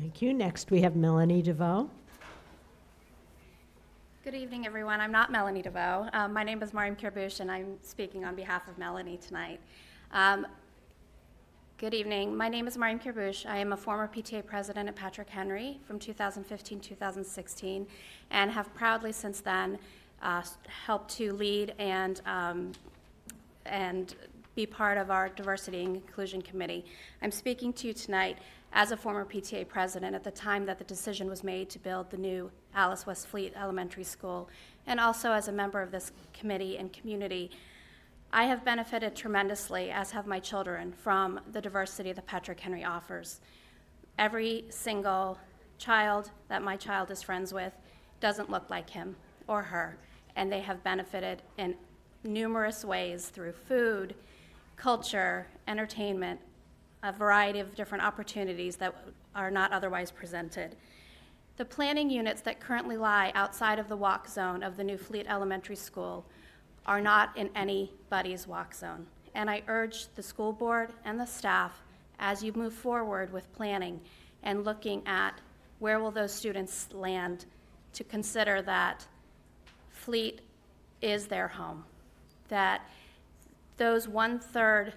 Thank you. Next, we have Melanie DeVoe. Good evening, everyone. I'm not Melanie DeVoe. Um, my name is Mariam Kirbush, and I'm speaking on behalf of Melanie tonight. Um, good evening. My name is Mariam Kirbush. I am a former PTA president at Patrick Henry from 2015 2016, and have proudly since then uh, helped to lead and um, and be part of our diversity and inclusion committee. I'm speaking to you tonight as a former PTA president at the time that the decision was made to build the new Alice West Fleet Elementary School, and also as a member of this committee and community. I have benefited tremendously, as have my children, from the diversity that Patrick Henry offers. Every single child that my child is friends with doesn't look like him or her, and they have benefited in numerous ways through food, culture, entertainment, a variety of different opportunities that are not otherwise presented. The planning units that currently lie outside of the walk zone of the new Fleet Elementary School are not in anybody's walk zone. And I urge the school board and the staff, as you move forward with planning and looking at where will those students land, to consider that Fleet is their home, that those one-third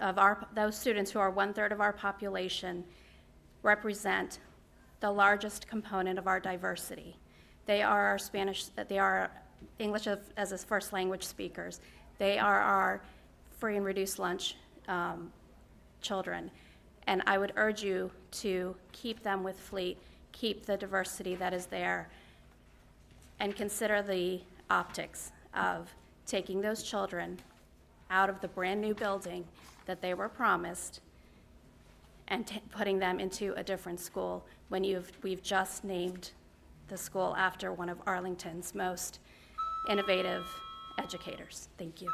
of our, those students who are one-third of our population represent the largest component of our diversity. They are our Spanish, they are English as a first language speakers. They are our free and reduced lunch um, children. And I would urge you to keep them with Fleet, keep the diversity that is there, and consider the optics of taking those children out of the brand-new building that they were promised and t- putting them into a different school when you've, we've just named the school after one of Arlington's most innovative educators. Thank you.